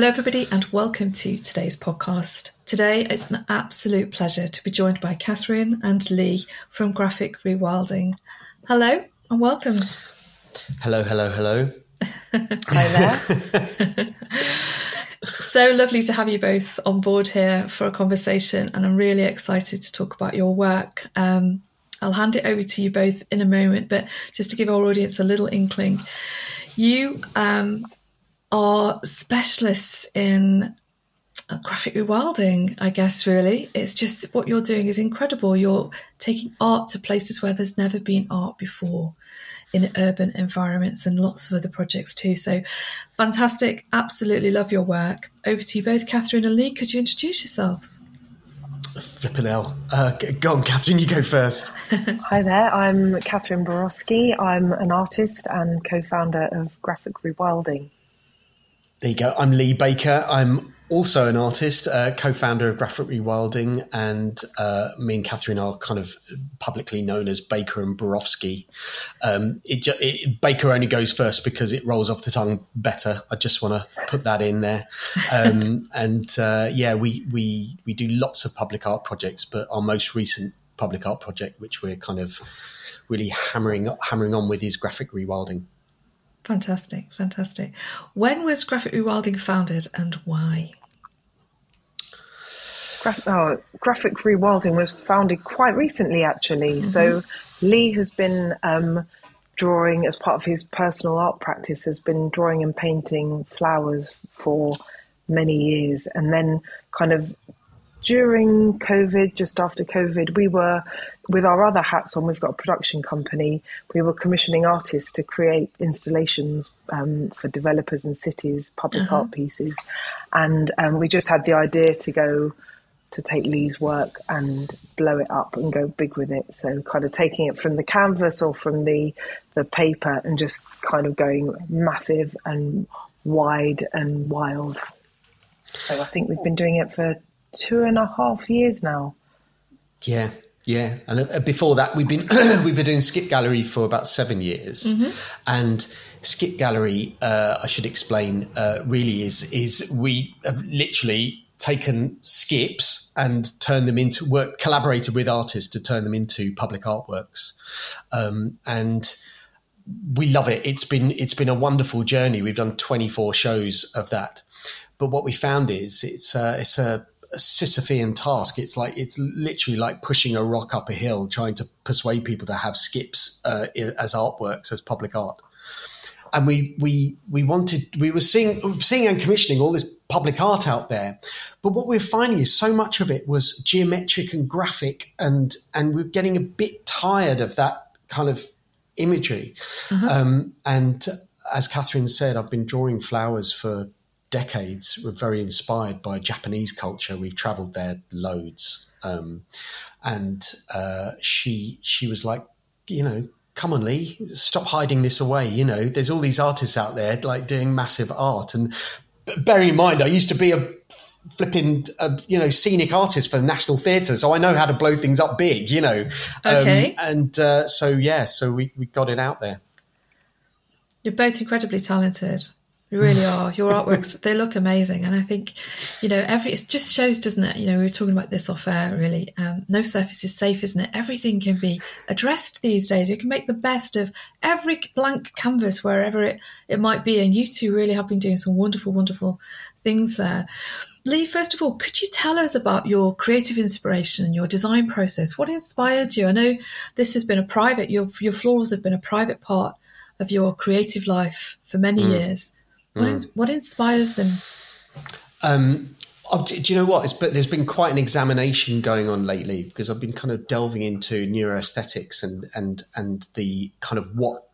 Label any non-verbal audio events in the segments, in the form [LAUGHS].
Hello, everybody, and welcome to today's podcast. Today, it's an absolute pleasure to be joined by Catherine and Lee from Graphic Rewilding. Hello, and welcome. Hello, hello, hello. [LAUGHS] Hi there. [LAUGHS] so lovely to have you both on board here for a conversation, and I'm really excited to talk about your work. Um, I'll hand it over to you both in a moment, but just to give our audience a little inkling, you um, are specialists in uh, graphic rewilding, I guess, really. It's just what you're doing is incredible. You're taking art to places where there's never been art before in urban environments and lots of other projects too. So fantastic. Absolutely love your work. Over to you both, Catherine and Lee. Could you introduce yourselves? Flippin' hell. Uh, go on, Catherine, you go first. [LAUGHS] Hi there, I'm Catherine Borowski. I'm an artist and co founder of Graphic Rewilding. There you go. I'm Lee Baker. I'm also an artist, uh, co-founder of Graphic Rewilding, and uh, me and Catherine are kind of publicly known as Baker and Borowski. Um, it, it, Baker only goes first because it rolls off the tongue better. I just want to put that in there. Um, [LAUGHS] and uh, yeah, we we we do lots of public art projects, but our most recent public art project, which we're kind of really hammering hammering on with, is Graphic Rewilding. Fantastic, fantastic. When was Graphic Rewilding founded and why? Graph- oh, Graphic Rewilding was founded quite recently, actually. Mm-hmm. So Lee has been um, drawing as part of his personal art practice, has been drawing and painting flowers for many years, and then kind of during COVID, just after COVID, we were, with our other hats on, we've got a production company, we were commissioning artists to create installations um, for developers and cities, public uh-huh. art pieces. And um, we just had the idea to go to take Lee's work and blow it up and go big with it. So kind of taking it from the canvas or from the the paper and just kind of going massive and wide and wild. So I think we've been doing it for two and a half years now. Yeah, yeah. And uh, before that, we've been [COUGHS] we've been doing Skip Gallery for about seven years, mm-hmm. and Skip Gallery, uh, I should explain, uh, really is is we have literally taken skips and turned them into work collaborated with artists to turn them into public artworks um, and we love it it's been it's been a wonderful journey we've done 24 shows of that but what we found is it's a, it's a, a Sisyphean task. It's like it's literally like pushing a rock up a hill, trying to persuade people to have skips uh, as artworks, as public art and we we we wanted we were seeing seeing and commissioning all this public art out there but what we we're finding is so much of it was geometric and graphic and and we're getting a bit tired of that kind of imagery uh-huh. um, and as catherine said i've been drawing flowers for decades we're very inspired by japanese culture we've traveled there loads um, and uh, she she was like you know come on, Lee, stop hiding this away. You know, there's all these artists out there like doing massive art. And bearing in mind, I used to be a flipping, uh, you know, scenic artist for the National Theatre, so I know how to blow things up big. You know, um, okay. Um, and uh, so yeah, so we we got it out there. You're both incredibly talented. You really are. [LAUGHS] Your artworks, they look amazing. And I think, you know, every, it just shows, doesn't it? You know, we were talking about this off air, really. Um, no surface is safe, isn't it? Everything can be addressed these days. You can make the best of every blank canvas, wherever it, it might be. And you two really have been doing some wonderful, wonderful things there. Lee, first of all, could you tell us about your creative inspiration and your design process? What inspired you? I know this has been a private, your, your florals have been a private part of your creative life for many mm. years. What, mm. is, what inspires them? Um, oh, do, you know what? It's, but there's been quite an examination going on lately because I've been kind of delving into neuroaesthetics and and and the kind of what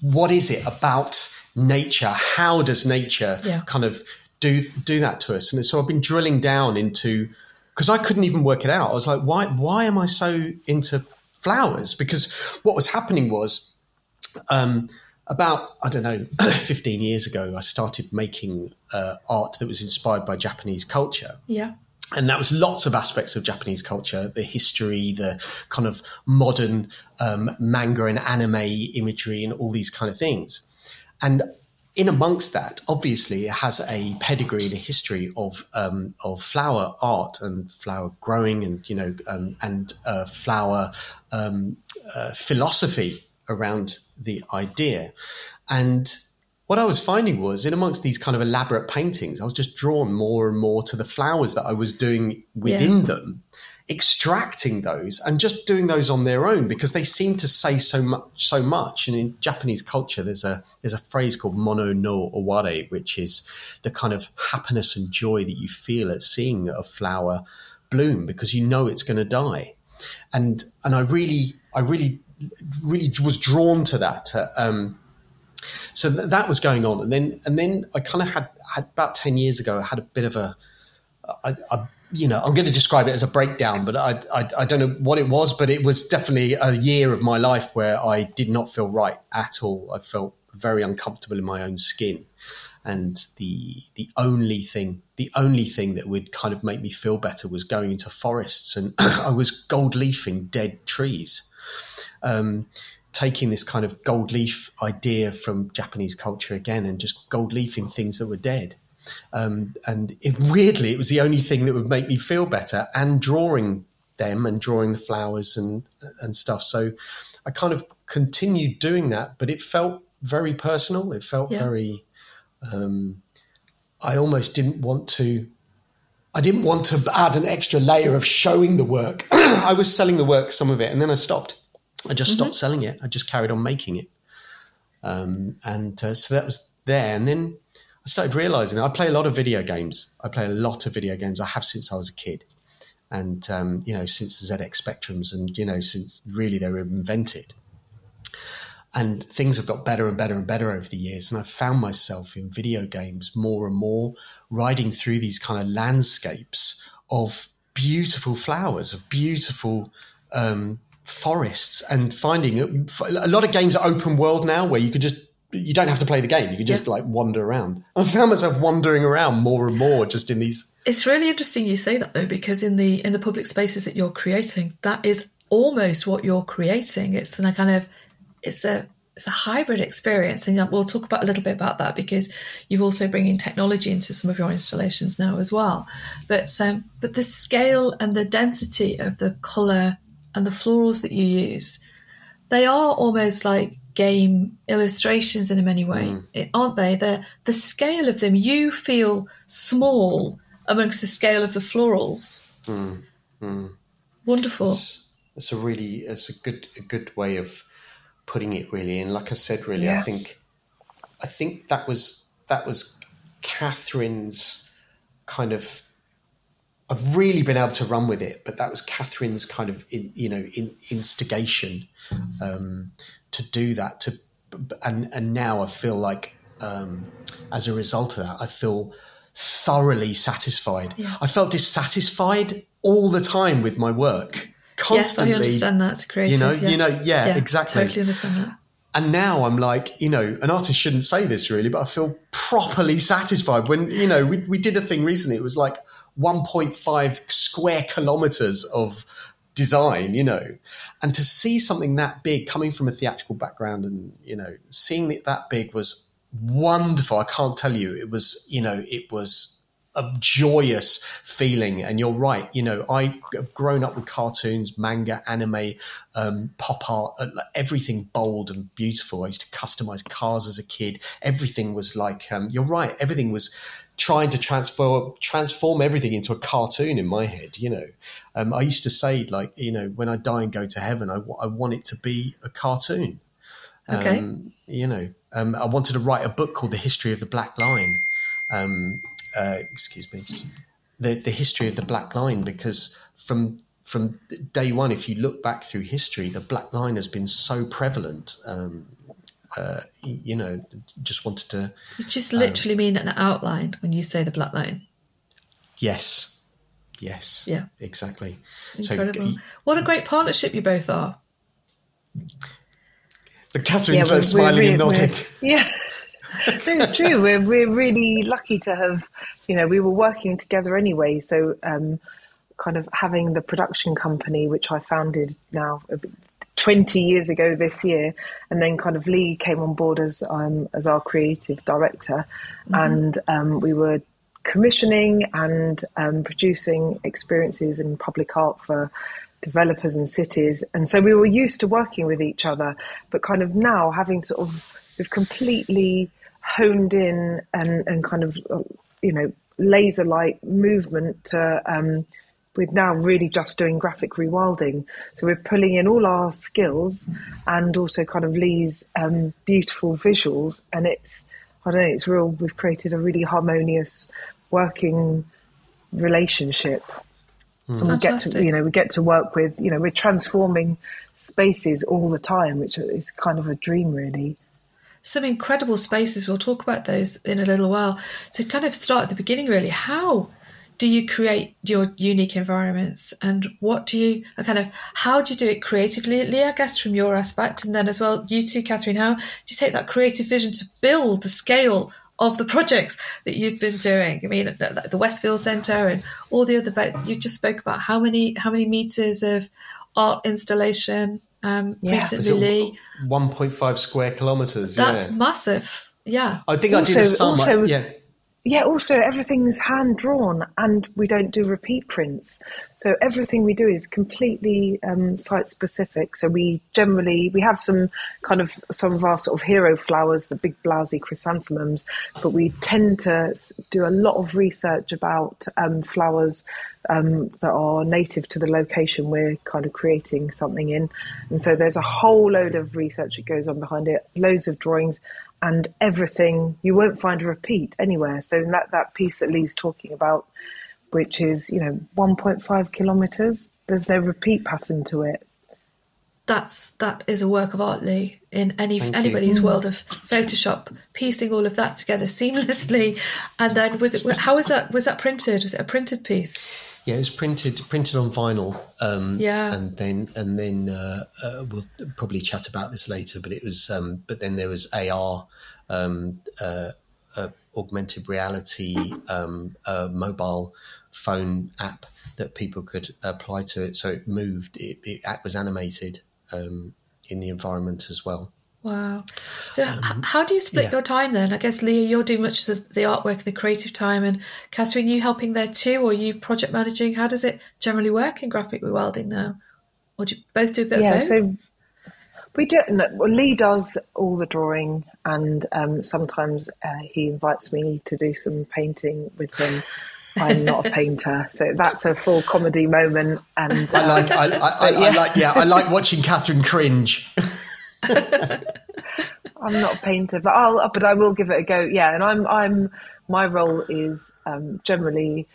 what is it about nature? How does nature yeah. kind of do do that to us? And so I've been drilling down into because I couldn't even work it out. I was like, why why am I so into flowers? Because what was happening was. Um, about I don't know, [COUGHS] 15 years ago, I started making uh, art that was inspired by Japanese culture. Yeah. And that was lots of aspects of Japanese culture, the history, the kind of modern um, manga and anime imagery, and all these kind of things. And in amongst that, obviously, it has a pedigree and a history of um, of flower art and flower growing, and you know, um, and uh, flower um, uh, philosophy around the idea. And what I was finding was, in amongst these kind of elaborate paintings, I was just drawn more and more to the flowers that I was doing within yeah. them extracting those and just doing those on their own because they seem to say so much so much and in Japanese culture there's a there's a phrase called mono no aware which is the kind of happiness and joy that you feel at seeing a flower bloom because you know it's going to die and and I really I really really was drawn to that uh, um, so th- that was going on and then and then I kind of had had about 10 years ago I had a bit of a you know, I'm going to describe it as a breakdown, but I, I, I, don't know what it was, but it was definitely a year of my life where I did not feel right at all. I felt very uncomfortable in my own skin. And the the only thing the only thing that would kind of make me feel better was going into forests, and [CLEARS THROAT] I was gold leafing dead trees, um, taking this kind of gold leaf idea from Japanese culture again, and just gold leafing things that were dead um, and it, weirdly, it was the only thing that would make me feel better and drawing them and drawing the flowers and, and stuff. So I kind of continued doing that, but it felt very personal. It felt yeah. very, um, I almost didn't want to I didn't want to add an extra layer of showing the work. [CLEARS THROAT] I was selling the work, some of it, and then I stopped. I just mm-hmm. stopped selling it. I just carried on making it. Um, and uh, so that was there. And then I started realizing I play a lot of video games. I play a lot of video games. I have since I was a kid, and um, you know since the ZX Spectrums, and you know since really they were invented. And things have got better and better and better over the years. And I've found myself in video games more and more riding through these kind of landscapes of beautiful flowers, of beautiful um, forests, and finding a lot of games are open world now where you could just you don't have to play the game. You can just yeah. like wander around. I found myself wandering around more and more just in these. It's really interesting you say that though, because in the in the public spaces that you're creating, that is almost what you're creating. It's a kind of it's a it's a hybrid experience, and we'll talk about a little bit about that because you've also bringing technology into some of your installations now as well. But um, but the scale and the density of the color and the florals that you use, they are almost like game illustrations in a many way, mm. aren't they? The the scale of them, you feel small amongst the scale of the florals. Mm. Mm. Wonderful. It's, it's, a really it's a good a good way of putting it really. And like I said, really, yeah. I think I think that was that was Catherine's kind of. I've really been able to run with it, but that was Catherine's kind of, in, you know, in, instigation. Um, to do that to and and now I feel like um, as a result of that I feel thoroughly satisfied. Yeah. I felt dissatisfied all the time with my work. Constantly, yes, I understand that. It's crazy. You know, yeah. you know, yeah, yeah, exactly. Totally understand that. And now I'm like, you know, an artist shouldn't say this really, but I feel properly satisfied when, you know, we, we did a thing recently. It was like 1.5 square kilometers of design, you know, and to see something that big coming from a theatrical background and, you know, seeing it that big was wonderful. I can't tell you. It was, you know, it was a joyous feeling. And you're right. You know, I have grown up with cartoons, manga, anime, um, pop art, uh, everything bold and beautiful. I used to customize cars as a kid. Everything was like, um, you're right. Everything was trying to transfer transform everything into a cartoon in my head. You know, um, I used to say like, you know, when I die and go to heaven, I, I want it to be a cartoon. Okay. Um, you know, um, I wanted to write a book called The History of the Black Line. Um, uh, excuse me, the the history of the Black Line because from from day one, if you look back through history, the Black Line has been so prevalent. Um, uh, you know, just wanted to. You just literally um, mean an outline when you say the black line. Yes. Yes. Yeah. Exactly. Incredible. So, what a great partnership you both are. The Catherine's yeah, smiling we're, and nodding. [LAUGHS] Yeah. it's true. We're we're really lucky to have, you know, we were working together anyway. So, um, kind of having the production company, which I founded now 20 years ago this year. And then kind of Lee came on board as, um, as our creative director. Mm-hmm. And um, we were commissioning and um, producing experiences in public art for developers and cities. And so we were used to working with each other, but kind of now having sort of, we've completely honed in and, and kind of, you know, laser light movement to, um, we're now really just doing graphic rewilding. So we're pulling in all our skills and also kind of Lee's um, beautiful visuals. And it's, I don't know, it's real, we've created a really harmonious working relationship. Mm. So we get to, you know, we get to work with, you know, we're transforming spaces all the time, which is kind of a dream, really some incredible spaces. We'll talk about those in a little while. To kind of start at the beginning, really, how do you create your unique environments? And what do you kind of how do you do it creatively lee i guess from your aspect? And then as well you too catherine how do you take that creative vision to build the scale of the projects that you've been doing? I mean the, the westfield centre and all the other you just spoke about how many how many meters of art installation um yeah. recently lee? 1.5 square kilometers? That's yeah. massive. Yeah. I think also, i did a summer also, yeah yeah, also everything's hand drawn and we don't do repeat prints. So everything we do is completely um, site specific. So we generally, we have some kind of, some of our sort of hero flowers, the big blousy chrysanthemums, but we tend to do a lot of research about um, flowers um, that are native to the location we're kind of creating something in. And so there's a whole load of research that goes on behind it, loads of drawings and everything you won't find a repeat anywhere. So that that piece that Lee's talking about, which is you know 1.5 kilometers, there's no repeat pattern to it. That's that is a work of art, Lee. In any Thank anybody's you. world of Photoshop, piecing all of that together seamlessly, and then was it? How was that? Was that printed? Was it a printed piece? Yeah, it was printed printed on vinyl. Um, yeah, and then and then uh, uh, we'll probably chat about this later. But it was um, but then there was AR, um, uh, uh, augmented reality, um, mobile phone app that people could apply to it. So it moved. It, it was animated um, in the environment as well. Wow. So, um, how do you split yeah. your time then? I guess, Leah, you're doing much of the artwork, and the creative time, and Catherine, you helping there too, or you project managing? How does it generally work in graphic rewilding now? Or do you both do a bit yeah, of both? So we do. No, well, Lee does all the drawing, and um, sometimes uh, he invites me to do some painting with him. I'm not a painter, so that's a full comedy moment. And I like, I, I, I, yeah. I like, yeah, I like watching Catherine cringe. [LAUGHS] [LAUGHS] I'm not a painter, but I'll but I will give it a go. Yeah, and I'm I'm my role is um, generally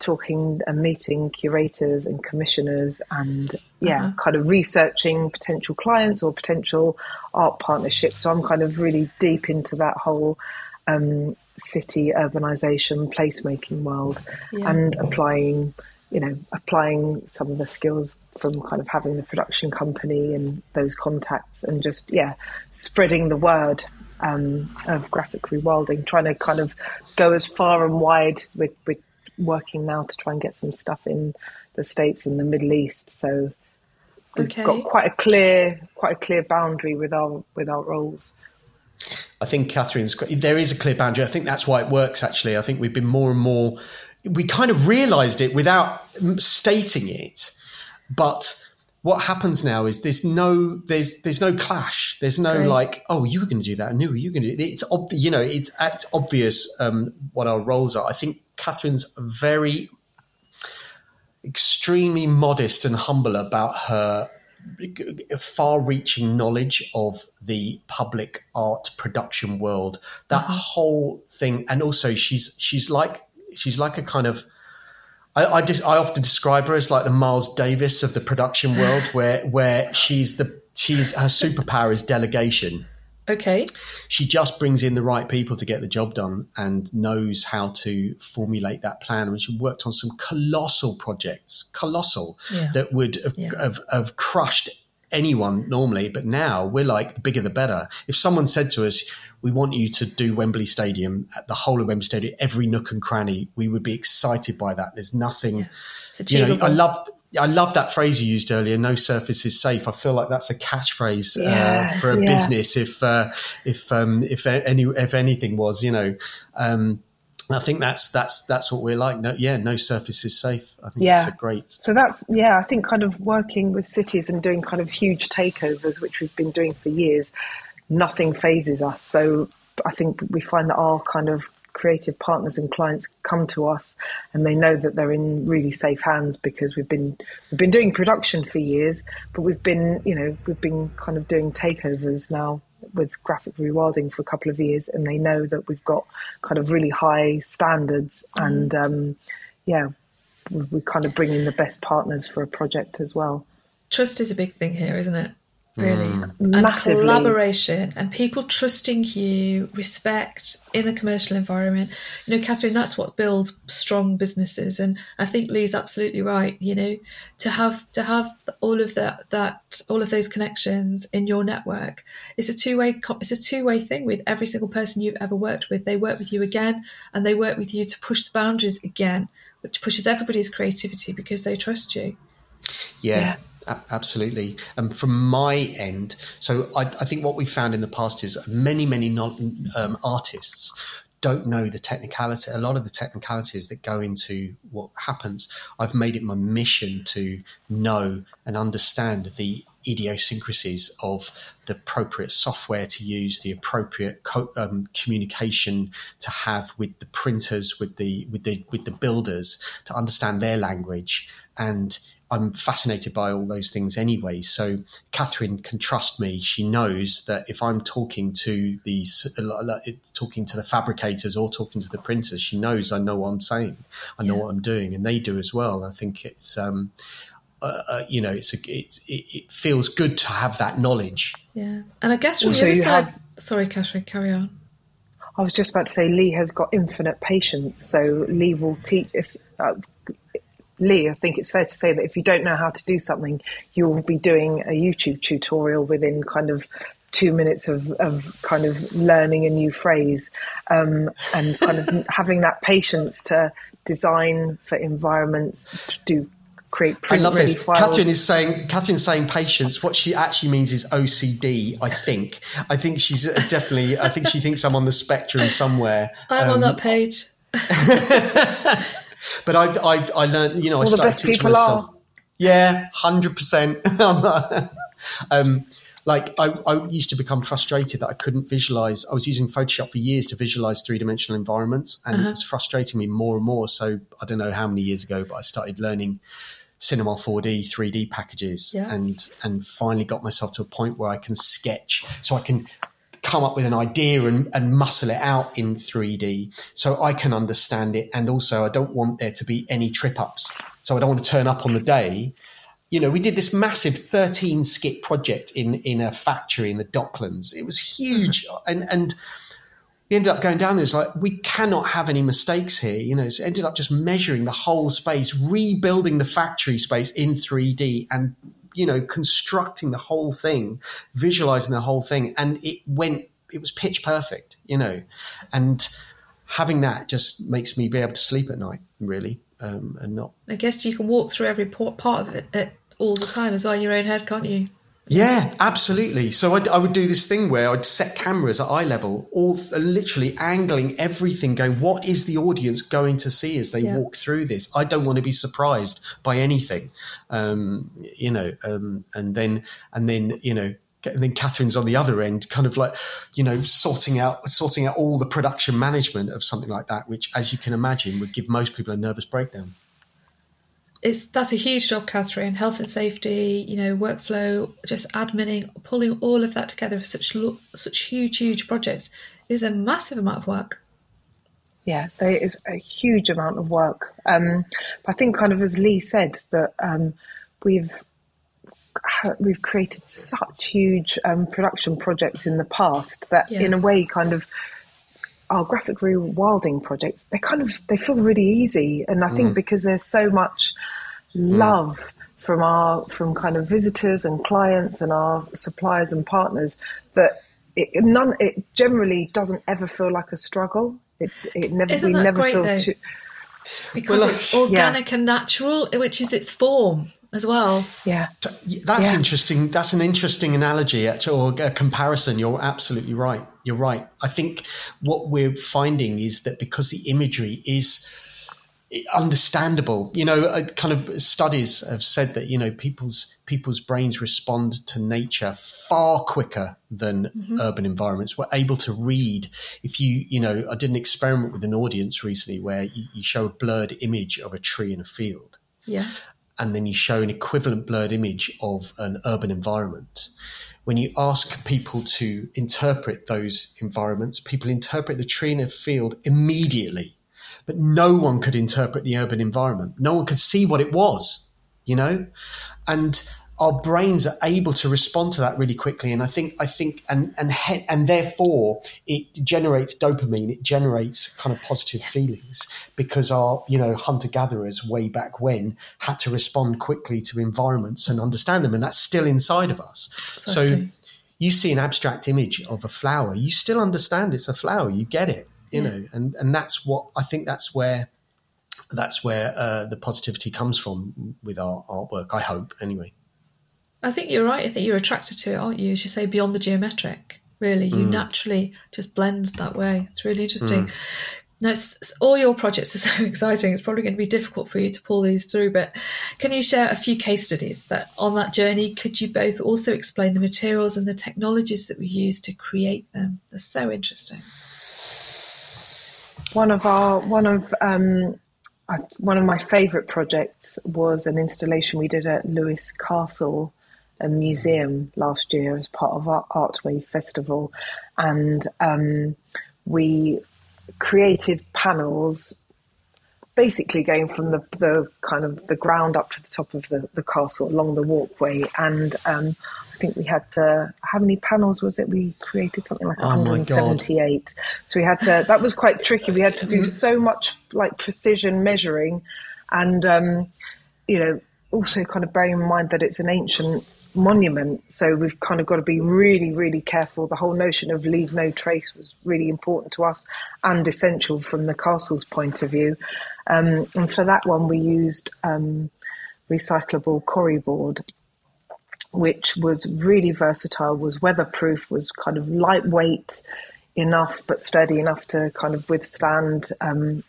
talking and meeting curators and commissioners and yeah uh-huh. kind of researching potential clients or potential art partnerships so i'm kind of really deep into that whole um, city urbanization placemaking world yeah. and applying you know, applying some of the skills from kind of having the production company and those contacts and just, yeah, spreading the word um, of graphic rewilding, trying to kind of go as far and wide with, with working now to try and get some stuff in the States and the Middle East. So we've okay. got quite a clear, quite a clear boundary with our, with our roles. I think Catherine's there is a clear boundary. I think that's why it works. Actually, I think we've been more and more we kind of realized it without stating it, but what happens now is there's no there's there's no clash. There's no like, oh, you were going to do that, and you were going to do it. It's ob- you know, it's, it's obvious um, what our roles are. I think Catherine's very extremely modest and humble about her far-reaching knowledge of the public art production world. That uh-huh. whole thing, and also she's she's like she's like a kind of I, I, just, I often describe her as like the Miles Davis of the production world, [LAUGHS] where where she's the she's her superpower is delegation. Okay. She just brings in the right people to get the job done and knows how to formulate that plan. And she worked on some colossal projects, colossal, yeah. that would have, yeah. have, have crushed anyone normally. But now we're like, the bigger the better. If someone said to us, we want you to do Wembley Stadium, at the whole of Wembley Stadium, every nook and cranny. We would be excited by that. There's nothing, yeah. you know, I love, I love that phrase you used earlier. No surface is safe. I feel like that's a catchphrase uh, for a yeah. business. If uh, if um, if any if anything was, you know, um, I think that's that's that's what we're like. No, yeah, no surface is safe. I think Yeah. it's a great. So that's yeah, I think kind of working with cities and doing kind of huge takeovers, which we've been doing for years, nothing fazes us. So I think we find that our kind of creative partners and clients come to us and they know that they're in really safe hands because we've been we've been doing production for years, but we've been you know we've been kind of doing takeovers now with graphic rewilding for a couple of years, and they know that we've got kind of really high standards and um, yeah, we we kind of bring in the best partners for a project as well. Trust is a big thing here, isn't it? Really. Mm. And Massively. collaboration and people trusting you, respect in a commercial environment. You know, Catherine, that's what builds strong businesses. And I think Lee's absolutely right. You know, to have to have all of that that all of those connections in your network it's a two way it's a two way thing with every single person you've ever worked with. They work with you again, and they work with you to push the boundaries again, which pushes everybody's creativity because they trust you. Yeah, a- absolutely. Um, from my end, so I, I think what we found in the past is many, many um, artists don't know the technicality, a lot of the technicalities that go into what happens. I've made it my mission to know and understand the idiosyncrasies of the appropriate software to use, the appropriate co- um, communication to have with the printers, with the with the with the builders, to understand their language and I'm fascinated by all those things anyway. So Catherine can trust me. She knows that if I'm talking to these, talking to the fabricators or talking to the printers, she knows I know what I'm saying. I know Yeah. what I'm doing, and they do as well. I think it's, um, uh, uh, you know, it's a, it's it, it feels good to have that knowledge. Yeah, and I guess from Also, the other you side. have- Sorry, Catherine, carry on. I was just about to say Lee has got infinite patience, so Lee will teach. If uh, Lee, I think it's fair to say that if you don't know how to do something, you will be doing a YouTube tutorial within kind of two minutes of, of kind of learning a new phrase um, and kind of [LAUGHS] having that patience to design for environments, to do create I love this. files. Catherine is saying Catherine's saying patience. What she actually means is OCD. I think. I think she's uh, definitely. I think she thinks I'm on the spectrum somewhere. [LAUGHS] I'm Um, on that page. [LAUGHS] But I, I, I learned. You know, I started teaching myself. are. Yeah, hundred percent. [LAUGHS] Um, like I, I used to become frustrated that I couldn't visualize. I was using Photoshop for years to visualize three dimensional environments, and it was frustrating me more and more. So I don't know how many years ago, but I started learning Cinema 4D, 3D packages, Yeah. and and finally got myself to a point where I can sketch, so I can come up with an idea and, and muscle it out in 3D, so I can understand it, and also I don't want there to be any trip ups. So I don't want to turn up on the day you know, we did this massive 13 skit project in, in a factory in the Docklands. It was huge. Mm-hmm. And, and we ended up going down there. It's like, we cannot have any mistakes here. You know, so ended up just measuring the whole space, rebuilding the factory space in 3D and, you know, constructing the whole thing, visualizing the whole thing. And it went, it was pitch perfect, you know, and having that just makes me be able to sleep at night, really, um, and not I guess you can walk through every part of it all the time as well in your own head, can't you? Yeah, absolutely. So I'd, I would do this thing where I'd set cameras at eye level, all literally angling everything, going, "What is the audience going to see as they Yeah. walk through this?" I don't want to be surprised by anything, um, you know. Um, and then, and then, you know, and then Catherine's on the other end, kind of like, you know, sorting out sorting out all the production management of something like that, which, as you can imagine, would give most people a nervous breakdown. It's that's a huge job, Catherine. Health and safety, you know, workflow, just adminning, pulling all of that together for such such huge, huge projects is a massive amount of work. Yeah, there is a huge amount of work. Um, I think, kind of as Lee said, that um, we've we've created such huge um, production projects in the past that, Yeah. in a way, kind of our graphic rewilding projects, they kind of they feel really easy, and I think mm. because there's so much mm. love from our from kind of visitors and clients and our suppliers and partners that it none it generally doesn't ever feel like a struggle. It it never Isn't we that never great, feel though? too Because Well, it's organic and natural, which is its form. As well. Yeah, that's yeah. interesting. That's an interesting analogy or a comparison. You're absolutely right. You're right. I think what we're finding is that because the imagery is understandable. You know, uh, kind of studies have said that you know people's people's brains respond to nature far quicker than mm-hmm. urban environments. We're able to read. If you you know, I did an experiment with an audience recently where you, you show a blurred image of a tree in a field. Yeah. And then you show an equivalent blurred image of an urban environment. When you ask people to interpret those environments, people interpret the tree in a field immediately but no one could interpret the urban environment. No one could see what it was, you know? And our brains are able to respond to that really quickly. And I think, I think, and, and, he, and therefore it generates dopamine. It generates kind of positive feelings because our, you know, hunter gatherers way back when had to respond quickly to environments and understand them. And that's still inside of us. Exactly. So you see an abstract image of a flower, you still understand it's a flower. You get it you yeah. know, and and that's what I think that's where that's where uh, the positivity comes from with our artwork. I hope, anyway. I think you're right. I think you're attracted to it, aren't you? As you say, beyond the geometric. Really, you mm. naturally just blend that way. It's really interesting. Mm. No, it's, it's, all your projects are [LAUGHS] so exciting. It's probably going to be difficult for you to pull these through, but can you share a few case studies? But on that journey, could you both also explain the materials and the technologies that we use to create them? They're so interesting one of our one of um, one of my favourite projects was an installation we did at Lewes Castle, a museum last year as part of our Artwave Festival, and um, we created panels basically going from the, the kind of the ground up to the top of the, the castle along the walkway and um, i think we had to, how many panels was it? We created something like oh 178. So we had to, that was quite tricky. We had to do so much like precision measuring and, um, you know, also kind of bearing in mind that it's an ancient monument. So we've kind of got to be really, really careful. The whole notion of leave no trace was really important to us and essential from the castle's point of view. Um, and for that one, we used um, recyclable Corrie board which was really versatile, was weatherproof, was kind of lightweight enough but sturdy enough to kind of withstand um,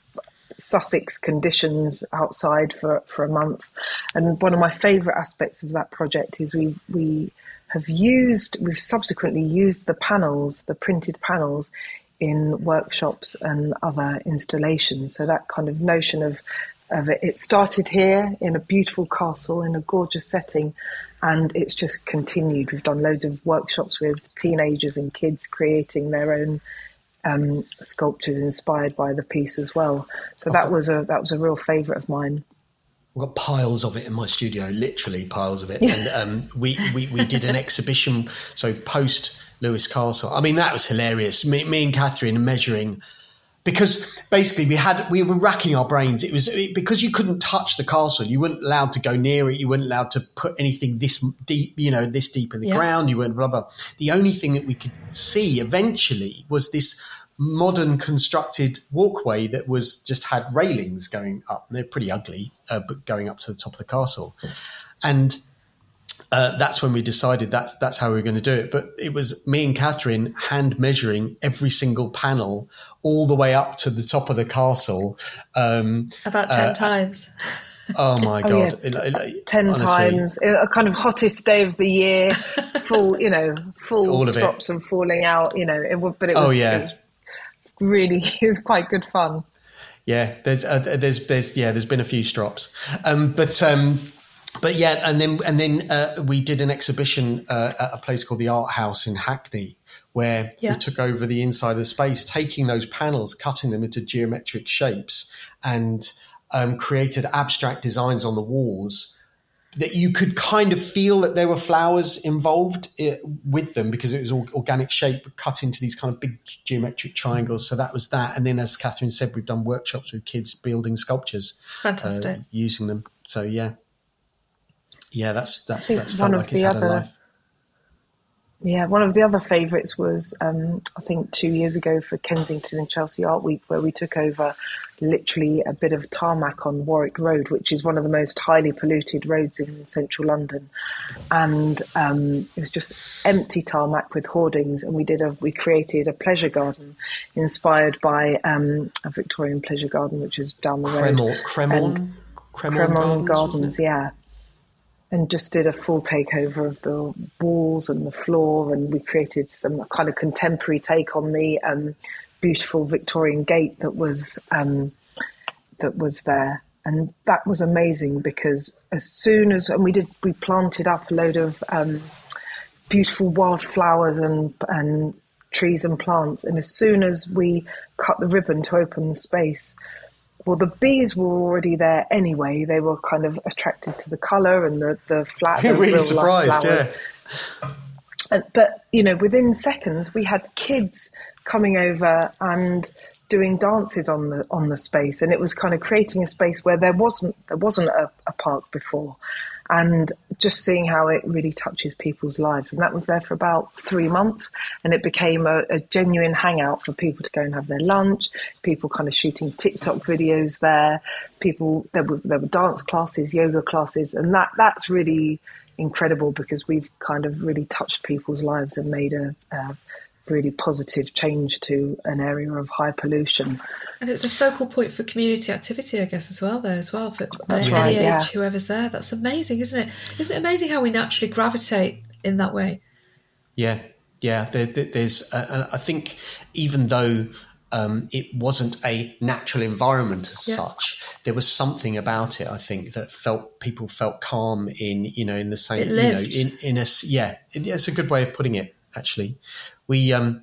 Sussex conditions outside for, for a month. And one of my favourite aspects of that project is we we have used we've subsequently used the panels, the printed panels, in workshops and other installations. So that kind of notion of of it, it started here in a beautiful castle in a gorgeous setting, and it's just continued. We've done loads of workshops with teenagers and kids creating their own um, sculptures inspired by the piece as well. So that got, was a that was a real favourite of mine. I've got piles of it in my studio, literally piles of it. And um, we, we we did an [LAUGHS] exhibition. So post Lewes Castle, I mean that was hilarious. Me, me and Catherine measuring because basically we had we were racking our brains. It was because you couldn't touch the castle. You weren't allowed to go near it. You weren't allowed to put anything this deep, you know, this deep in the yeah. ground. You weren't blah blah. The only thing that we could see eventually was this modern constructed walkway that was just had railings going up. And they're pretty ugly, uh, but going up to the top of the castle, and uh, that's when we decided that's that's how we were going to do it. But it was me and Catherine hand measuring every single panel all the way up to the top of the castle. Um, About ten uh, times. Oh my oh, god! Yeah. It, it, ten honestly, times, a kind of hottest day of the year, [LAUGHS] full, you know, full all of stops it. and falling out, you know. It, but it oh, was, oh, yeah. Really, [LAUGHS] it was quite good fun. Yeah, there's, uh, there's, there's, yeah, there's been a few strops, um, but um, but yeah, and then and then uh, we did an exhibition uh, at a place called the Art House in Hackney, where yeah. we took over the inside of the space, taking those panels, cutting them into geometric shapes, and um, created abstract designs on the walls that you could kind of feel that there were flowers involved eh, with them because it was all organic shape cut into these kind of big geometric triangles. So that was that. And then, as Catherine said, we've done workshops with kids building sculptures, fantastic, uh, using them. So yeah, yeah, that's that's that's one of like the other. Yeah, one of the other favourites was um, I think two years ago for Kensington and Chelsea Art Week, where we took over literally a bit of tarmac on Warwick Road, which is one of the most highly polluted roads in central London, and um, it was just empty tarmac with hoardings. And we did a we created a pleasure garden inspired by um, a Victorian pleasure garden, which is down the road. Cremorne, Cremorne, Cremorne Gardens, Gardens yeah and just did a full takeover of the walls and the floor, and we created some kind of contemporary take on the um, beautiful Victorian gate that was um, that was there, and that was amazing because as soon as and we did we planted up a load of um, beautiful wildflowers and and trees and plants, and as soon as we cut the ribbon to open the space, well, the bees were already there anyway. They were kind of attracted to the colour and the the flat. You're really surprised, yeah. And, but you know, within seconds, we had kids coming over and doing dances on the on the space, and it was kind of creating a space where there wasn't there wasn't a, a park before, and just seeing how it really touches people's lives. And that was there for about three months, and it became a, a, genuine hangout for people to go and have their lunch. People kind of shooting TikTok videos there. People there were there were dance classes, yoga classes, and that that's really incredible because we've kind of really touched people's lives and made a, a really positive change to an area of high pollution. And it's a focal point for community activity, I guess, as well. There as well for That's any right, age, yeah. whoever's there. That's amazing, isn't it? Isn't it amazing how we naturally gravitate in that way? Yeah, yeah. There, there, there's, uh, I think, even though um, it wasn't a natural environment as Yeah. such, there was something about it. I think that felt people felt calm in, you know, in the same, It you know, in in a s- yeah. It, it's a good way of putting it. Actually, we um,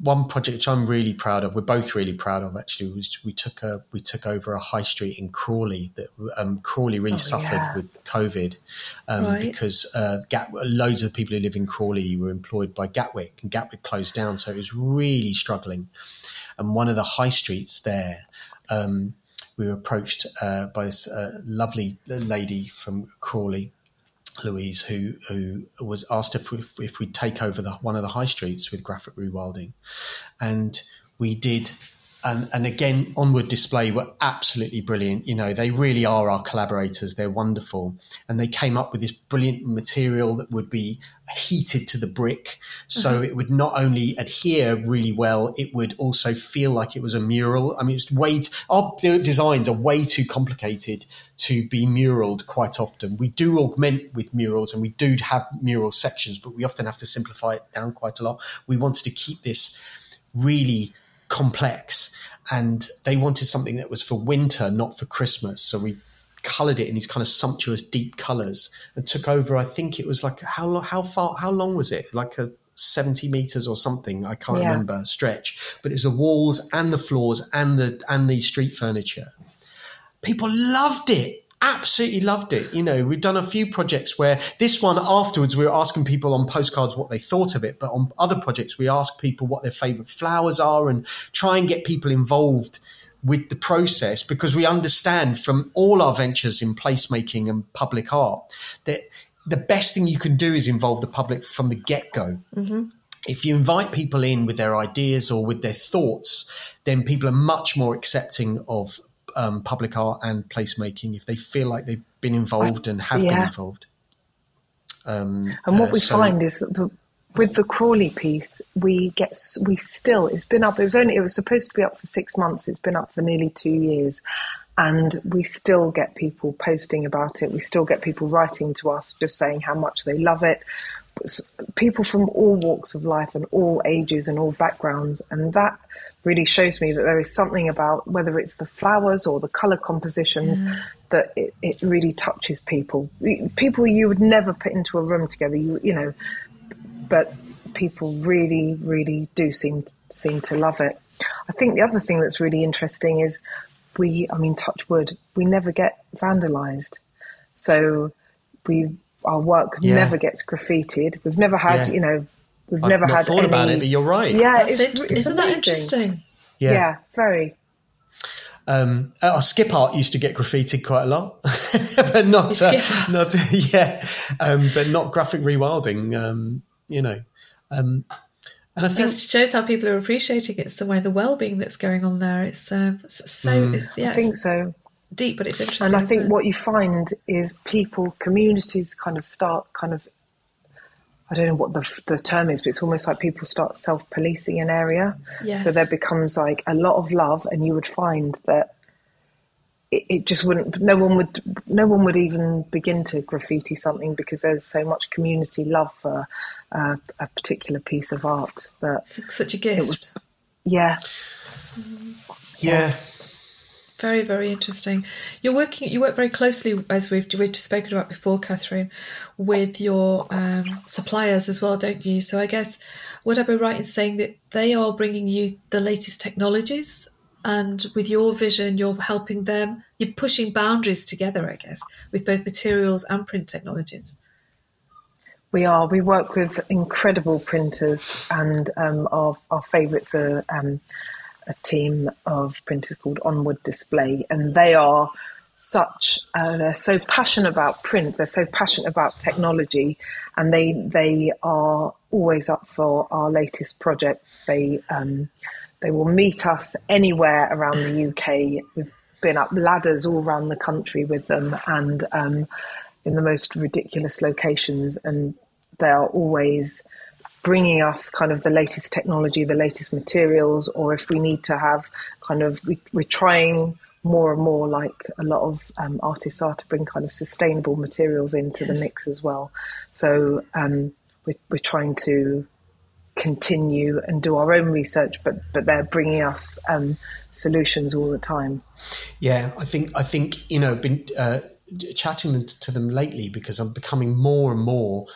one project which I'm really proud of. We're both really proud of. Actually, was we took a we took over a high street in Crawley that um, Crawley really suffered yeah. with COVID um, Right. because uh, Gat- loads of people who live in Crawley were employed by Gatwick, and Gatwick closed down, so it was really struggling. And one of the high streets there, um, we were approached uh, by this uh, lovely lady from Crawley, Louise, who who was asked if we, if we'd take over the, one of the high streets with graphic rewilding, and we did. And, and again, Onward Display were absolutely brilliant. You know, they really are our collaborators. They're wonderful. And they came up with this brilliant material that would be heated to the brick. So mm-hmm. it would not only adhere really well, it would also feel like it was a mural. I mean, it's way, t- our designs are way too complicated to be muraled quite often. We do augment with murals and we do have mural sections, but we often have to simplify it down quite a lot. We wanted to keep this really complex and they wanted something that was for winter not for christmas. So we colored it in these kind of sumptuous deep colors and took over i think it was like how long how far how long was it? Like a 70 meters or something i can't Yeah. remember stretch. But it's the walls and the floors and the and the street furniture. People loved it absolutely loved it. You know we've done a few projects where this one afterwards we were asking people on postcards what they thought of it but on other projects we ask people what their favorite flowers are and try and get people involved with the process because we understand from all our ventures in placemaking and public art that the best thing you can do is involve the public from the get-go. Mm-hmm. If you invite people in with their ideas or with their thoughts, then people are much more accepting of um, public art and placemaking if they feel like they've been involved and have been involved. Um, And what uh, we so- find is that the, with the Crawley piece, we get we still it's been up. It was only it was supposed to be up for six months. It's been up for nearly two years, and we still get people posting about it. We still get people writing to us just saying how much they love it. People from all walks of life and all ages and all backgrounds, and that really shows me that there is something about whether it's the flowers or the color compositions that it, it really touches people. People you would never put into a room together. You you know, but people really, really do seem seem to love it. I think the other thing that's really interesting is we, I mean, touch wood, we never get vandalised. So we, our work Yeah. never gets graffitied. We've never had, Yeah. you know, we've I've never not had thought any, about it, but you're right. Yeah, That's it's, it. it's Isn't that interesting? Yeah. yeah very. Um, our skip art used to get graffitied quite a lot, [LAUGHS] but not uh, not [LAUGHS] yeah, um, but not graphic rewilding. Um, you know, Um, and I think that shows how people are appreciating it somewhere the way the well-being that's going on there. It's, uh, so it's, yeah, I think so. Deep, but it's interesting. And I think what you find is people, communities, kind of start kind of. I don't know what the the term is, but it's almost like people start self policing an area. Yes. So there becomes like a lot of love, and you would find that it, it, just wouldn't. No one would. No one would even begin to graffiti something because there's so much community love for uh, a particular piece of art that such a gift. Was, yeah. Yeah. Very, very interesting. You're working. You work very closely, as we've we've spoken about before, Catherine, with your um, suppliers as well, don't you? So I guess would I be right in saying that they are bringing you the latest technologies and with your vision you're helping them you're pushing boundaries together i guess with both materials and print technologies we are we work with incredible printers and um, our, our favorites are um, a team of printers called onward display and they are such uh, they're so passionate about print they're so passionate about technology and they they are always up for our latest projects they um, they will meet us anywhere around the UK. We've been up ladders all around the country with them and um, in the most ridiculous locations. And they are always bringing us kind of the latest technology, the latest materials, or if we need to have kind of, we, we're trying more and more like a lot of um, artists are to bring kind of sustainable materials into yes. the mix as well. So um, we're, we're trying to continue and do our own research, but but they're bringing us um, solutions all the time. Yeah, I think I think you know been uh, chatting to them lately because I'm becoming more and more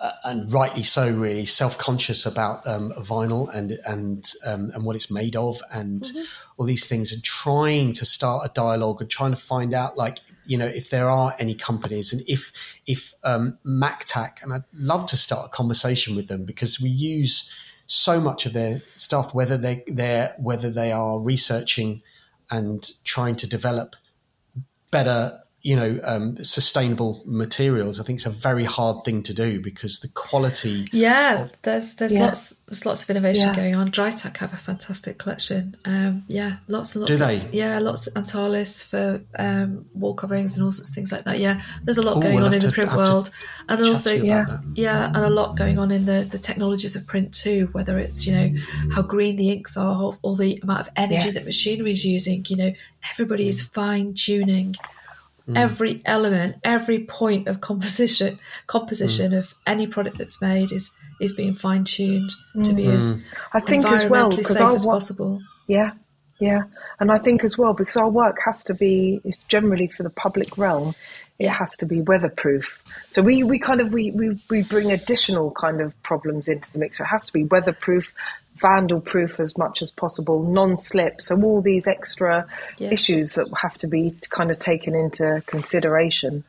uh, and rightly so, really self conscious about um, vinyl and and um, and what it's made of, and mm-hmm. all these things, and trying to start a dialogue and trying to find out, like you know, if there are any companies, and if if um, MacTac, and I'd love to start a conversation with them because we use so much of their stuff, whether they they whether they are researching and trying to develop better you know um, sustainable materials i think it's a very hard thing to do because the quality yeah of, there's there's yeah. lots there's lots of innovation yeah. going on drytac have a fantastic collection um, yeah lots and lots do of, they? yeah lots of antalis for um, wall coverings and all sorts of things like that yeah there's a lot Ooh, going we'll on in to, the print world and also yeah yeah and a lot going on in the the technologies of print too whether it's you know how green the inks are or the amount of energy yes. that machinery is using you know everybody is fine tuning Mm. Every element, every point of composition, composition mm. of any product that's made is is being fine tuned mm. to be as mm. I think as well because safe as possible. Yeah, yeah, and I think as well because our work has to be generally for the public realm. It has to be weatherproof. So we, we kind of we, we, we bring additional kind of problems into the mix. So it has to be weatherproof, vandal proof as much as possible, non slip. So, all these extra yeah. issues that have to be kind of taken into consideration.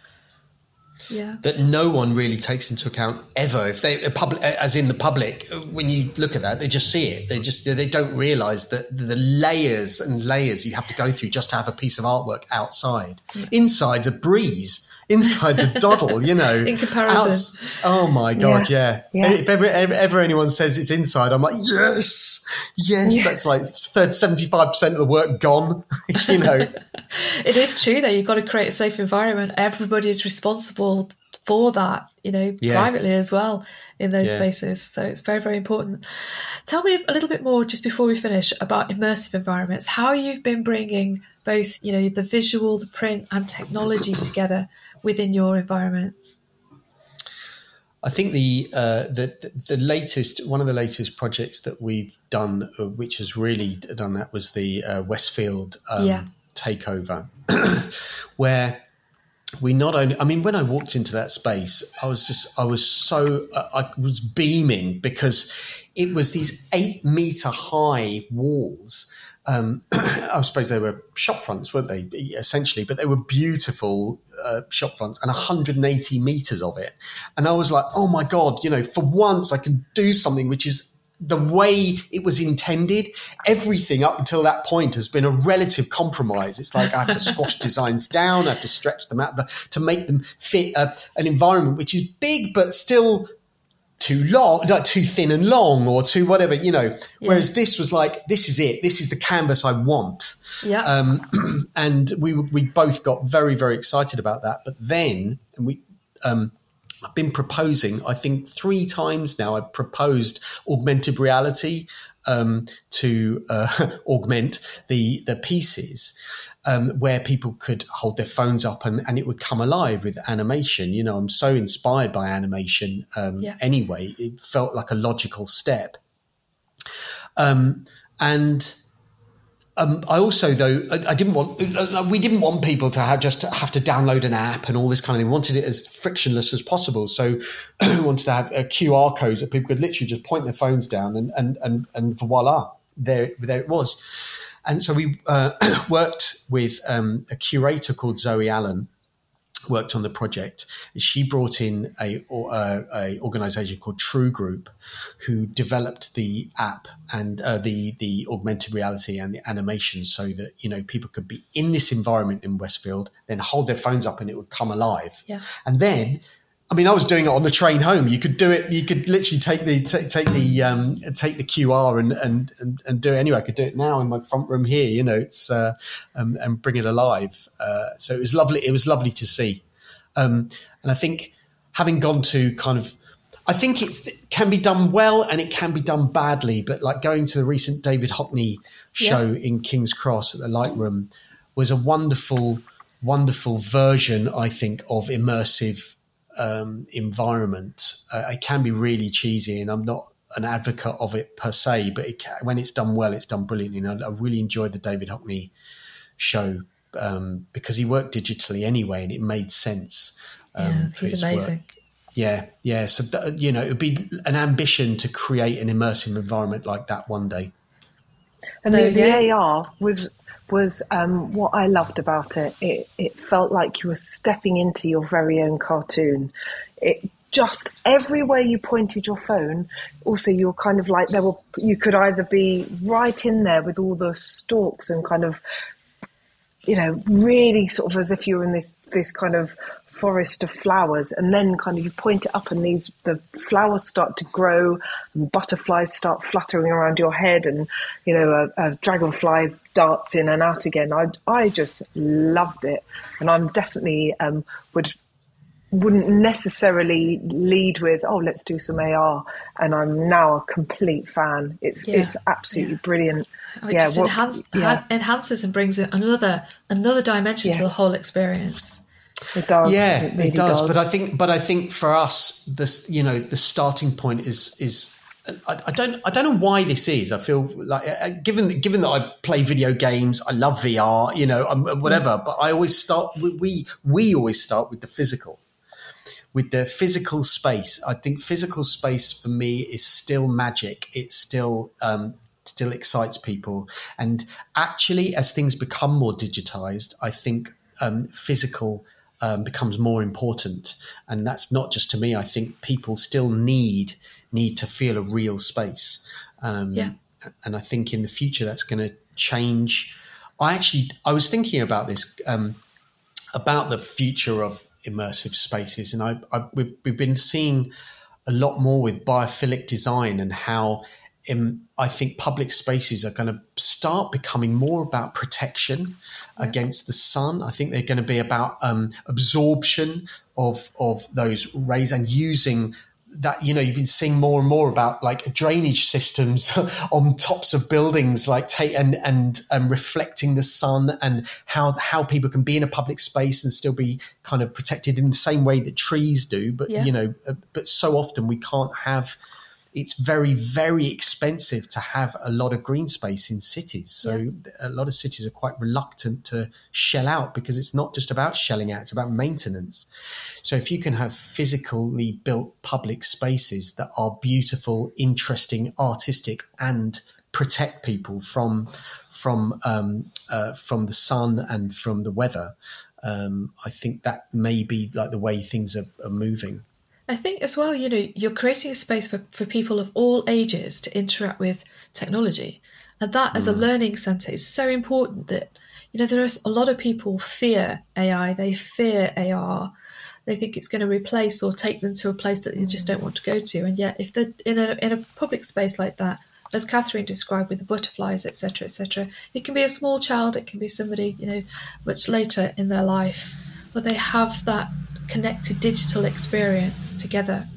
Yeah. That no one really takes into account ever. If they public, as in the public, when you look at that, they just see it. They just they don't realise that the layers and layers you have to go through just to have a piece of artwork outside. Yeah. Inside's a breeze inside's a doddle, you know. [LAUGHS] In comparison. Outs- oh my God, yeah. yeah. yeah. If ever, ever, ever, anyone says it's inside, I'm like, yes, yes, yeah. that's like 75% of the work gone, [LAUGHS] you know. [LAUGHS] it is true, though. You've got to create a safe environment. Everybody is responsible for that, you know, privately as well in those spaces. So it's very, very important. Tell me a little bit more just before we finish about immersive environments, how you've been bringing both, you know, the visual, the print and technology together within your environments? I think the, uh, the the latest one of the latest projects that we've done, uh, which has really done that, was the uh, Westfield um, yeah. takeover, [CLEARS THROAT] where we not only I mean when I walked into that space, I was just I was so uh, I was beaming because it was these eight meter high walls um, [CLEARS THROAT] I suppose they were shop fronts, weren't they? Essentially, but they were beautiful uh, shop fronts and 180 meters of it. And I was like, oh my God, you know, for once I can do something which is the way it was intended. Everything up until that point has been a relative compromise. It's like I have to [LAUGHS] squash designs down, I have to stretch them out to make them fit a, an environment which is big but still too long, like too thin and long, or too whatever, you know. Whereas this was like, this is it. This is the canvas I want. Yeah. Um, [CLEARS THROAT] and we we both got very very excited about that. But then and we. Um, I've been proposing, I think three times now. I've proposed augmented reality um, to uh, [LAUGHS] augment the the pieces, um, where people could hold their phones up and, and it would come alive with animation. You know, I'm so inspired by animation um, Yeah. anyway. It felt like a logical step. Um, and um, I also, though, I, I didn't want, uh, we didn't want people to have just have to download an app and all this kind of thing. We wanted it as frictionless as possible. So [CLEARS THROAT] we wanted to have uh, QR codes that people could literally just point their phones down and, and, and, and voila, there, there it was. And so we uh, [COUGHS] worked with um, a curator called Zoe Allen, worked on the project. She brought in a, uh, a organization called True Group, who developed the app and uh, the the augmented reality and the animation, so that you know people could be in this environment in Westfield, then hold their phones up and it would come alive. Yeah. And then. I mean, I was doing it on the train home. You could do it. You could literally take the take, take the um, take the QR and, and and and do it anyway. I could do it now in my front room here. You know, it's uh, um, and bring it alive. Uh, so it was lovely. It was lovely to see. Um, and I think having gone to kind of, I think it's, it can be done well and it can be done badly. But like going to the recent David Hockney show in King's Cross at the Lightroom was a wonderful, wonderful version, I think, of immersive um, environment. Uh, it can be really cheesy, and I'm not an advocate of it per se, but it can, when it's done well, it's done brilliantly. And I, I really enjoyed the David Hockney show um, because he worked digitally anyway, and it made sense. Um, yeah, he's amazing. Work. Yeah, yeah. So th- you know, it would be an ambition to create an immersive environment like that one day. And the, the yeah. AR was was um, what I loved about it. It it felt like you were stepping into your very own cartoon. It just everywhere you pointed your phone. Also, you were kind of like there were. You could either be right in there with all the stalks and kind of, you know, really sort of as if you were in this this kind of forest of flowers and then kind of you point it up and these the flowers start to grow and butterflies start fluttering around your head and you know a, a dragonfly darts in and out again. I i just loved it and i'm definitely um would wouldn't necessarily lead with oh let's do some ar and i'm now a complete fan. It's Yeah. it's absolutely brilliant. Oh, it just what- enhance, yeah, enhances and brings in another another dimension to the whole experience. It does yeah, it it, really does. But I think, but I think for us, this you know, the starting point is is. I, I don't. I don't know why this is. I feel like, uh, given given that I play video games, I love VR. You know, um, whatever. But I always start. We, we we always start with the physical, with the physical space. I think physical space for me is still magic. It still um, still excites people. And actually, as things become more digitized, I think um, physical um, becomes more important. And that's not just to me. I think people still need need to feel a real space. Um, Yeah. And I think in the future that's going to change. I actually I was thinking about this um, about the future of immersive spaces, and I, I we've, we've been seeing a lot more with biophilic design and how um, I think public spaces are going to start becoming more about protection against the sun. I think they're going to be about um, absorption of of those rays and using that you know you've been seeing more and more about like drainage systems [LAUGHS] on tops of buildings like take and and um, reflecting the sun and how how people can be in a public space and still be kind of protected in the same way that trees do but Yeah. you know uh, but so often we can't have it's very very expensive to have a lot of green space in cities. So a lot of cities are quite reluctant to shell out because it's not just about shelling out it's about maintenance. So if you can have physically built public spaces that are beautiful interesting artistic and protect people from from um, uh, from the sun and from the weather um, i think that may be like the way things are, are moving I think as well, you know, you're creating a space for, for people of all ages to interact with technology. And that as a mm. learning centre is so important that, you know, there is a lot of people fear AI, they fear AR, they think it's going to replace or take them to a place that they just don't want to go to. And yet, if they're in a in a public space like that, as Catherine described with the butterflies, etc., etc., it can be a small child, it can be somebody you know much later in their life, but they have that connected digital experience together.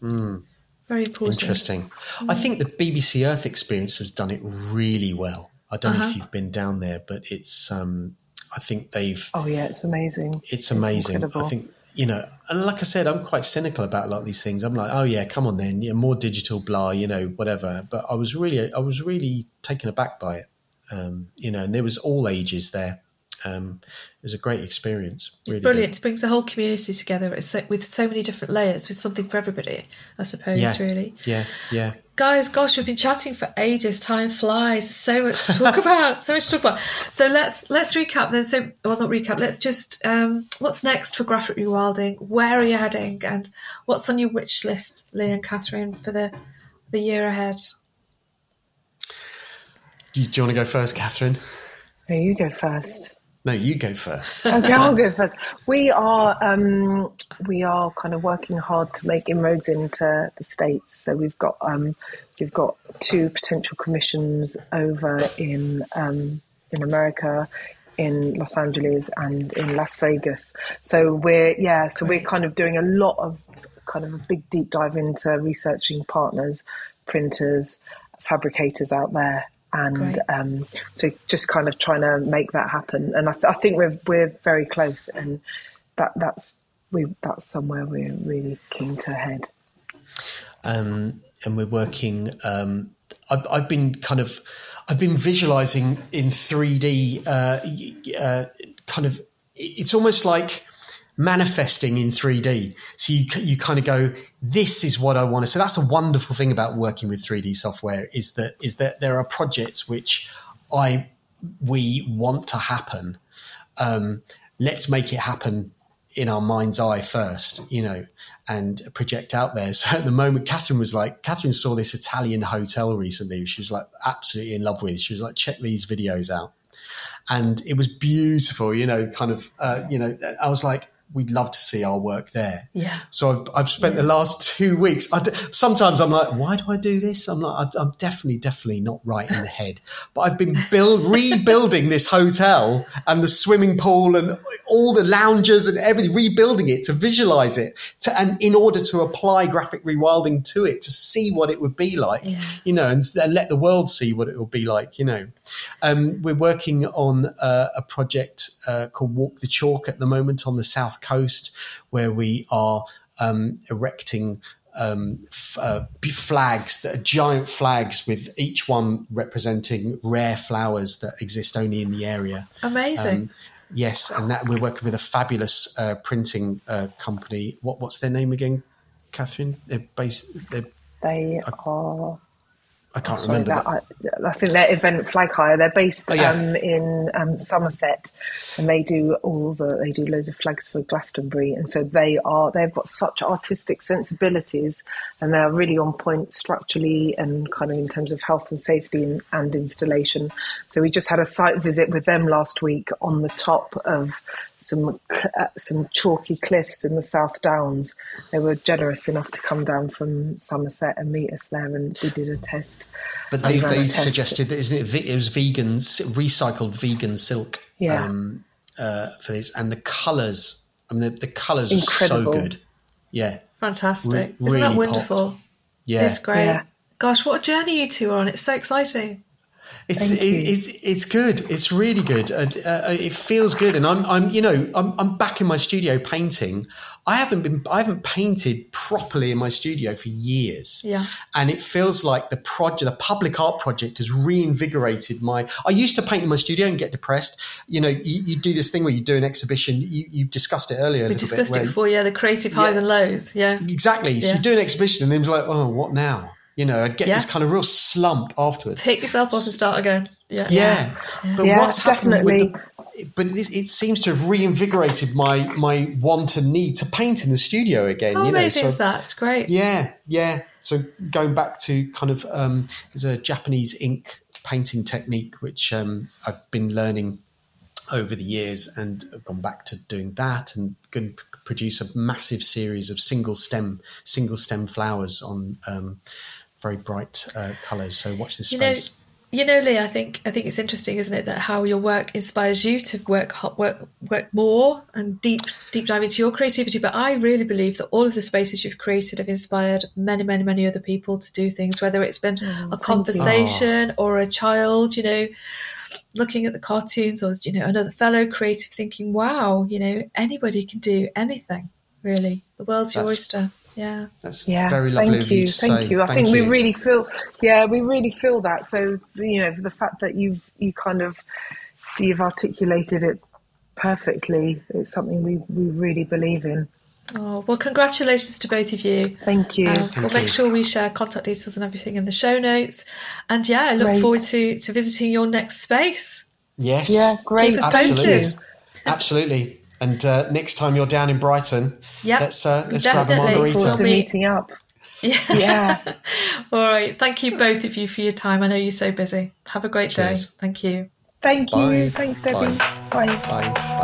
Mm. Very important. Interesting. I think the BBC Earth experience has done it really well. I don't know if you've been down there, but it's. Um, I think they've. Oh yeah, it's amazing. It's amazing. I think you know, and like I said, I'm quite cynical about a lot of these things. I'm like, oh yeah, come on then, yeah, more digital, blah, you know, whatever. But I was really, I was really taken aback by it, um, you know, and there was all ages there. Um, it was a great experience. Really it's brilliant. Good. It brings the whole community together with so many different layers, with something for everybody. I suppose, yeah. really. Yeah, yeah. Guys, gosh, we've been chatting for ages. Time flies. So much to talk [LAUGHS] about. So much to talk about. So let's let's recap then. So, well, not recap. Let's just um, what's next for Graphic Rewilding? Where are you heading? And what's on your wish list, Lee and Catherine, for the the year ahead? Do you, do you want to go first, Catherine? No, you go first. No, you go first. [LAUGHS] okay, I'll go first. We are um, we are kind of working hard to make inroads into the states. So we've got um, we've got two potential commissions over in um, in America, in Los Angeles and in Las Vegas. So we're yeah, so we're kind of doing a lot of kind of a big deep dive into researching partners, printers, fabricators out there and um, so just kind of trying to make that happen. And I, th- I, think we're we're very close, and that that's we that's somewhere we're really keen to head. Um, and we're working. Um, I've, I've, been kind of I've been visualizing in three D, uh, uh, kind of. It's almost like manifesting in 3D. So you you kind of go, this is what I want to. So that's a wonderful thing about working with 3D software is that is that there are projects which I we want to happen. Um, let's make it happen in our mind's eye first, you know, and project out there. [LAUGHS] So at the moment, Catherine was like, Catherine saw this Italian hotel recently. She was like absolutely in love with. She was like, check these videos out. And it was beautiful, you know, kind of, uh, you know, I was like, we'd love to see our work there. Yeah. So I've, I've spent yeah. the last [LAUGHS] two weeks. sometimes I'm like, why do I do this? I'm like, I'm definitely, definitely not right in the [LAUGHS] head. But I've been build, rebuilding this hotel and the swimming pool and all the lounges and everything, rebuilding it to visualize it to, and in order to apply graphic rewilding to it to see what it would be like, yeah. you know, and, and, let the world see what it will be like, you know. Um, we're working on uh, a project uh, called Walk the Chalk at the moment on the south coast, where we are um, erecting um, f- uh, flags that are giant flags with each one representing rare flowers that exist only in the area. Amazing. Um, yes, and that we're working with a fabulous uh, printing uh, company. What what's their name again, Catherine? They're based. They're, they are. I can't Sorry, remember. That, I, I, think they're Event Flag Hire. They're based oh, yeah. um, in um, Somerset, and they do all the they do loads of flags for Glastonbury, and so they are they've got such artistic sensibilities, and they're really on point structurally and kind of in terms of health and safety and, and installation. So we just had a site visit with them last week on the top of some uh, some chalky cliffs in the South Downs. They were generous enough to come down from Somerset and meet us there, and we did a test. But they they suggested that isn't it? It was vegans, recycled vegan silk. Yeah. Um, uh, for this, and the colours. I mean, the, the colours Incredible. are so good. Yeah. Fantastic! Re- Isn't really that wonderful? Popped. Yeah. It's great. Yeah. Gosh, what a journey you two are on! It's so exciting. It's it, it's it's good. It's really good. Uh, uh, it feels good, and I'm I'm you know I'm I'm back in my studio painting. I haven't been I haven't painted properly in my studio for years. Yeah, and it feels like the project, the public art project, has reinvigorated my. I used to paint in my studio and get depressed. You know, you, you do this thing where you do an exhibition. You you discussed it earlier. we discussed bit, it before. Yeah, the creative highs yeah, and lows. Yeah, exactly. So yeah. you do an exhibition, and then it's like, oh, what now? You know, I'd get yeah. this kind of real slump afterwards. Pick yourself up and start again. Yeah. Yeah. yeah. But yeah, what's happened with the, but it, it, seems to have reinvigorated my my want and need to paint in the studio again. How you amazing know? so, is that? It's great. Yeah, yeah. So going back to kind of um, there's a Japanese ink painting technique which um, I've been learning over the years and I've gone back to doing that and going to produce a massive series of single stem single stem flowers on um, very bright uh, colors. So watch this space. You know, you know, Lee, I think I think it's interesting, isn't it, that how your work inspires you to work work work more and deep deep dive into your creativity. But I really believe that all of the spaces you've created have inspired many, many, many other people to do things. Whether it's been oh, a conversation or a child, you know, looking at the cartoons, or you know, another fellow creative thinking, "Wow, you know, anybody can do anything. Really, the world's your oyster." Yeah, that's yeah. very lovely Thank of you. you to Thank say. you. I Thank think you. we really feel, yeah, we really feel that. So you know, the fact that you've you kind of you've articulated it perfectly. It's something we we really believe in. Oh, well, congratulations to both of you. Thank you. Uh, we'll make sure we share contact details and everything in the show notes. And yeah, I look great. forward to, to visiting your next space. Yes. Yeah, great. Absolutely. Absolutely. And uh, next time you're down in Brighton, yep, let's uh, let's definitely. grab a margarita. to meeting up. Yeah. [LAUGHS] yeah. [LAUGHS] All right. Thank you both of you for your time. I know you're so busy. Have a great Cheers. day. Thank you. Thank Bye. you. Thanks, Debbie. Bye. Bye. Bye.